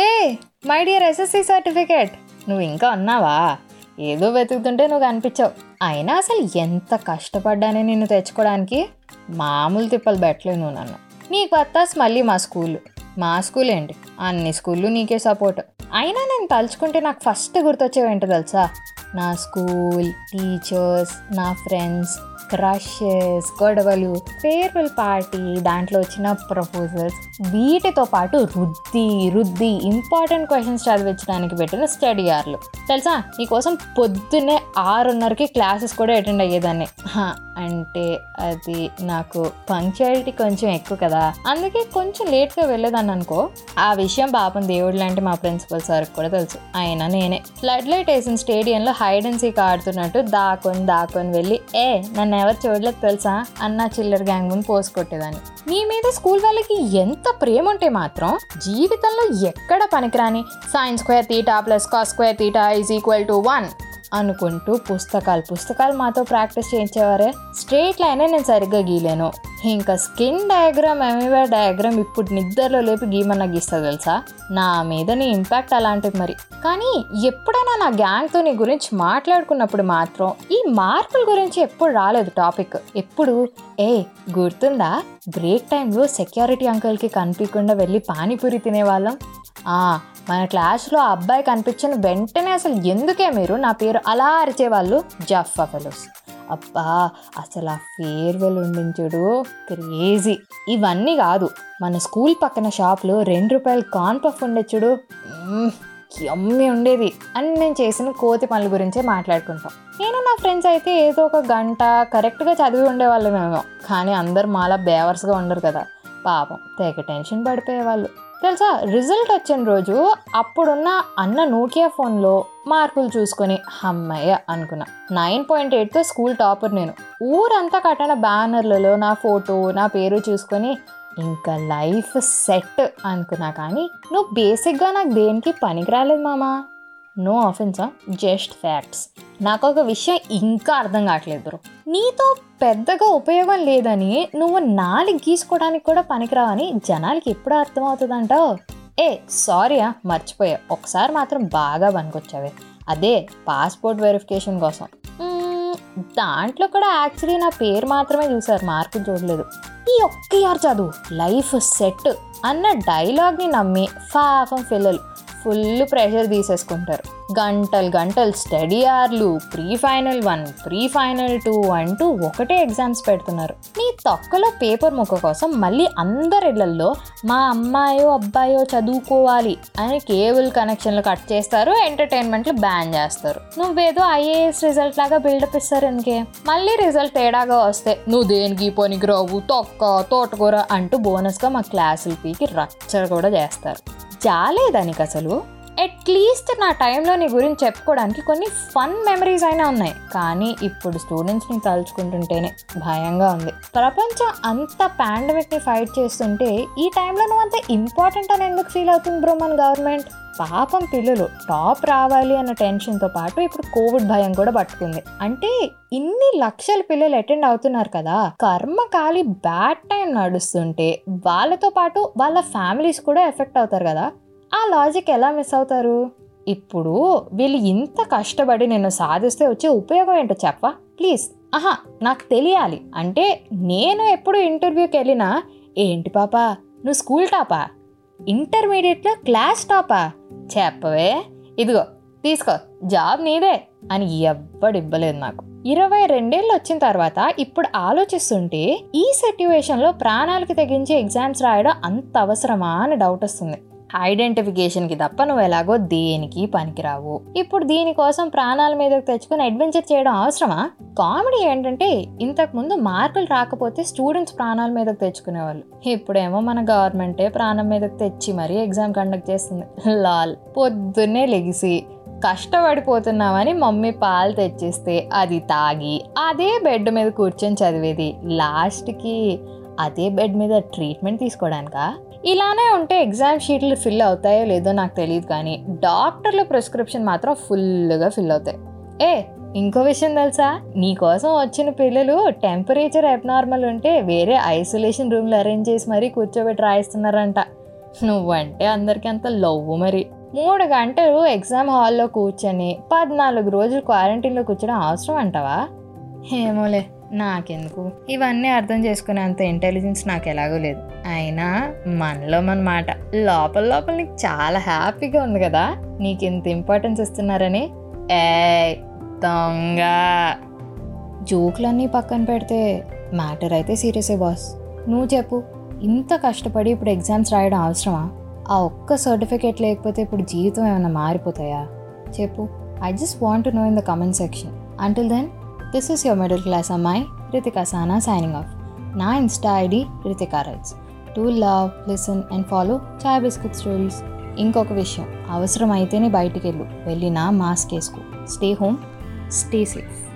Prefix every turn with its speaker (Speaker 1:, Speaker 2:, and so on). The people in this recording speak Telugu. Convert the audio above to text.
Speaker 1: Hey my dear SSC certificate. నువ్వు ఇంకా ఉన్నావా ఏదో వెతుకుతుంటే నువ్వు కనిపించావు. అయినా అసలు ఎంత కష్టపడ్డానే నిన్ను తెచ్చుకోవడానికి? మామూలు తిప్పలు పెట్టలేదు నువ్వు నన్ను. నీకు వత్తాస్ మళ్ళీ మా స్కూల్. మా స్కూల్ ఏంటి అన్ని స్కూళ్ళు నీకే సపోర్ట్. అయినా నేను తలుచుకుంటే నాకు ఫస్ట్ గుర్తొచ్చేవేంటో తెలుసా? నా స్కూల్ టీచర్స్ నా ఫ్రెండ్స్ క్రషెస్ గొడవలు ఫేర్వెల్ పార్టీ దాంట్లో వచ్చిన ప్రపోజల్స్ వీటితో పాటు రుద్ది రుద్ది ఇంపార్టెంట్ క్వశ్చన్స్ చదివించడానికి పెట్టిన స్టడీ అవర్లు తెలుసా? నీకోసం పొద్దున్నే ఆరున్నరకి క్లాసెస్ కూడా అటెండ్ అయ్యేదాన్ని. అంటే అది నాకు పంక్చువాలిటీ కొంచెం ఎక్కువ కదా. అందుకే కొంచెం లేట్గా వెళ్ళేదాన్ని అనుకో ఆ విషయం పాపం దేవుడు లాంటి మా ప్రిన్సిపల్ సార్కి కూడా తెలుసు. ఆయన నేనే. ఫ్లడ్ లైట్ వేసిన స్టేడియంలో హైడ్ అండ్ సీక్ ఆడుతున్నట్టు దాకొని దాకొని వెళ్ళి ఏ నన్ను ఎవరు చూడలేదు తెలుసా? అన్న చిల్లర గ్యాంగ్ ముందు పోసి కొట్టేదాన్ని. నీ మీద స్కూల్ వాళ్ళకి ఎంత ప్రేమ ఉంటే మాత్రం జీవితంలో ఎక్కడ పనికిరాని? Sine square theta plus cos square theta is equal to one అనుకుంటూ పుస్తకాలు పుస్తకాలు మాతో ప్రాక్టీస్ చేయించేవారే. స్ట్రేట్ లైనే నేను సరిగ్గా గీలేను ఇంకా స్కిన్ డయాగ్రామ్ ఎమివే డయాగ్రామ్ ఇప్పుడు నిద్రలో లేపి గీమన్నా గీస్తా తెలుసా? నా మీద నీ ఇంపాక్ట్ అలాంటిది మరి. కానీ ఎప్పుడైనా నా గ్యాంగ్తో నీ గురించి మాట్లాడుకున్నప్పుడు మాత్రం ఈ మార్కుల గురించి ఎప్పుడు రాలేదు టాపిక్. ఎప్పుడు? ఏ గుర్తుందా? బ్రేక్ టైంలో సెక్యూరిటీ అంకుల్కి కనిపించకుండా వెళ్ళి పానీపూరి తినేవాళ్ళం. మన క్లాస్లో ఆ అబ్బాయి కనిపించిన వెంటనే అసలు ఎందుకే మీరు? నా పేరు అలా అరిచేవాళ్ళు జఫ్ఫా ఫెలోస్ అబ్బా అసలు ఆ ఫేర్వెల్ ఉండించుడు క్రేజీ ఇవన్నీ కాదు మన స్కూల్ పక్కన షాప్లో రెండు రూపాయలు కాన్ పఫ్ ఉండొచ్చుడు ఎమ్మి ఉండేది. అని నేను చేసిన కోతి పనుల గురించే మాట్లాడుకుంటాం. నేను నా ఫ్రెండ్స్ అయితే ఏదో ఒక గంట కరెక్ట్గా చదివి ఉండేవాళ్ళమేమో. కానీ అందరు మాలా బేవర్స్గా ఉండరు కదా. పాపం తెగ టెన్షన్ పడిపోయేవాళ్ళు. తెలుసా? రిజల్ట్ వచ్చిన రోజు అప్పుడున్న అన్న నోకియా ఫోన్లో మార్కులు చూసుకొని అమ్మయ్య అనుకున్నా. నైన్ పాయింట్ ఎయిట్తో స్కూల్ టాపర్ నేను. ఊరంతా కట్టిన బ్యానర్లలో నా ఫోటో నా పేరు చూసుకొని ఇంకా లైఫ్ సెట్ అనుకున్నా. కానీ నువ్వు బేసిక్గా నాకు దేనికి పనికిరాలేదు మామా? నో ఆఫెన్సా జస్ట్ ఫ్యాక్ట్స్ నాకు ఒక విషయం ఇంకా అర్థం కావట్లేదు బ్రో నీతో పెద్దగా ఉపయోగం లేదని నువ్వు నాలుగు గీసుకోవడానికి కూడా పనికిరావని జనాలకి ఎప్పుడు అర్థమవుతుందంటావు ఏ సారీయా మర్చిపోయా. ఒకసారి మాత్రం బాగా పనికొచ్చావే. అదే పాస్పోర్ట్ వెరిఫికేషన్ కోసం. దాంట్లో కూడా యాక్చువల్లీ నా పేరు మాత్రమే చూసారు. మార్కులు చూడలేదు. ఈ ఒక్క ఇయర్ చదువు లైఫ్ సెట్ అన్న డైలాగ్ని నమ్మి పాపం పిల్లలు. ఫుల్ ప్రెషర్ తీసేసుకుంటారు. గంటలు గంటలు study అవర్లు pre final one pre final two అంటూ ఒకటే ఎగ్జామ్స్ పెడుతున్నారు. నీ తొక్కలో పేపర్ ముక్క కోసం మళ్ళీ అందరిళ్ళల్లో మా అమ్మాయో అబ్బాయో చదువుకోవాలి అని కేబుల్ కనెక్షన్లు కట్ చేస్తారు ఎంటర్టైన్మెంట్లు బ్యాన్ చేస్తారు. నువ్వేదో ఐఏఎస్ రిజల్ట్ లాగా బిల్డప్ ఇస్తారు ఎందుకే? మళ్ళీ రిజల్ట్ తేడాగా వస్తే నువ్వు దేనికి పనికిరావు? తొక్క తోటకూర అంటూ బోనస్గా మా క్లాసులు పీకి రచ్చ కూడా చేస్తారు. జాలేదానికి అసలు అట్లీస్ట్ నా టైంలో నీ గురించి చెప్పుకోవడానికి కొన్ని ఫన్ మెమరీస్ అయినా ఉన్నాయి. కానీ ఇప్పుడు స్టూడెంట్స్ని తలుచుకుంటుంటేనే భయంగా ఉంది. ప్రపంచం అంత పాండమిక్ని ఫైట్ చేస్తుంటే ఈ టైంలో నువ్వు అంత ఇంపార్టెంట్ అని ఎందుకు ఫీల్ అవుతుంది బ్రోమన్ గవర్నమెంట్? పాపం పిల్లలు టాప్ రావాలి అన్న టెన్షన్తో పాటు ఇప్పుడు కోవిడ్ భయం కూడా పట్టుకుంది. అంటే ఇన్ని లక్షల పిల్లలు అటెండ్ అవుతున్నారు కదా కర్మకాలి బ్యాడ్ టైం నడుస్తుంటే వాళ్ళతో పాటు వాళ్ళ ఫ్యామిలీస్ కూడా ఎఫెక్ట్ అవుతారు కదా ఆ లాజిక్ ఎలా మిస్ అవుతారు? ఇప్పుడు వీళ్ళు ఇంత కష్టపడి నేను సాధిస్తే వచ్చే ఉపయోగం ఏంటో చెప్పా ప్లీజ్. ఆహా నాకు తెలియాలి. అంటే నేను ఎప్పుడు ఇంటర్వ్యూకి వెళ్ళినా ఏంటి పాపా నువ్వు స్కూల్ టాపా? ఇంటర్మీడియట్లో క్లాస్ టాపా? చెప్పవే. ఇదిగో తీసుకో. జాబ్ నీదే అని ఎవ్వడు ఇవ్వలేదు నాకు. ఇరవై రెండేళ్ళు వచ్చిన తర్వాత ఇప్పుడు ఆలోచిస్తుంటే ఈ సిట్యువేషన్లో ప్రాణాలకి తెగించి ఎగ్జామ్స్ రాయడం అంత అవసరమా అని డౌట్ వస్తుంది. ఐడెంటిఫికేషన్కి తప్ప నువ్వు ఎలాగో దేనికి పనికిరావు. ఇప్పుడు దీనికోసం ప్రాణాల మీదకి తెచ్చుకుని అడ్వెంచర్ చేయడం అవసరమా? కామెడీ ఏంటంటే ఇంతకుముందు మార్కులు రాకపోతే స్టూడెంట్స్ ప్రాణాల మీదకి తెచ్చుకునేవాళ్ళు. ఇప్పుడేమో మన గవర్నమెంటే ప్రాణం మీదకి తెచ్చి మరీ ఎగ్జామ్ కండక్ట్ చేస్తుంది. లాల్ పొద్దున్నే లెగిసి కష్టపడిపోతున్నామని మమ్మీ పాలు తెచ్చిస్తే అది తాగి అదే బెడ్ మీద కూర్చొని చదివేది లాస్ట్కి అదే బెడ్ మీద ట్రీట్మెంట్ తీసుకోవడానికా ఇలానే ఉంటే ఎగ్జామ్ షీట్లు ఫిల్ అవుతాయో లేదో నాకు తెలియదు కానీ డాక్టర్ల ప్రిస్క్రిప్షన్ మాత్రం ఫుల్గా ఫిల్ అవుతాయి. ఏ ఇంకో విషయం తెలుసా? నీకోసం వచ్చిన పిల్లలు టెంపరేచర్ అబ్నార్మల్ ఉంటే వేరే ఐసోలేషన్ రూమ్లు అరేంజ్ చేసి మరీ కూర్చోబెట్టి రాయిస్తున్నారంట. నువ్వంటే అందరికీ అంత లవ్వు మరి. మూడు గంటలు ఎగ్జామ్ హాల్లో కూర్చొని పద్నాలుగు రోజులు క్వారంటైన్లో కూర్చోడం అవసరం అంటావా? ఏమోలే. నాకెందుకు? ఇవన్నీ అర్థం చేసుకునేంత ఇంటెలిజెన్స్ నాకు ఎలాగో లేదు. అయినా మనలో మన మాట లోపల లోపల నీకు చాలా హ్యాపీగా ఉంది కదా? నీకు ఇంత ఇంపార్టెన్స్ ఇస్తున్నారని? ఏ దొంగ! జోకులన్నీ పక్కన పెడితే మ్యాటర్ అయితే సీరియసే బాస్ నువ్వు చెప్పు ఇంత కష్టపడి ఇప్పుడు ఎగ్జామ్స్ రాయడం అవసరమా? ఆ ఒక్క సర్టిఫికేట్ లేకపోతే ఇప్పుడు జీవితం ఏమైనా మారిపోతాయా? చెప్పు. I just want to know in the comment section until then this is your middle class అమ్మాయి రితికా సానా సైనింగ్ ఆఫ్ నా insta ID Ritika writes to love listen and follow chai biscuit stories ఇంకొక విషయం అవసరం అయితేనే బయటికి వెళ్ళు వెళ్ళినా మాస్క్ వేసుకో స్టే హోమ్ స్టే సేఫ్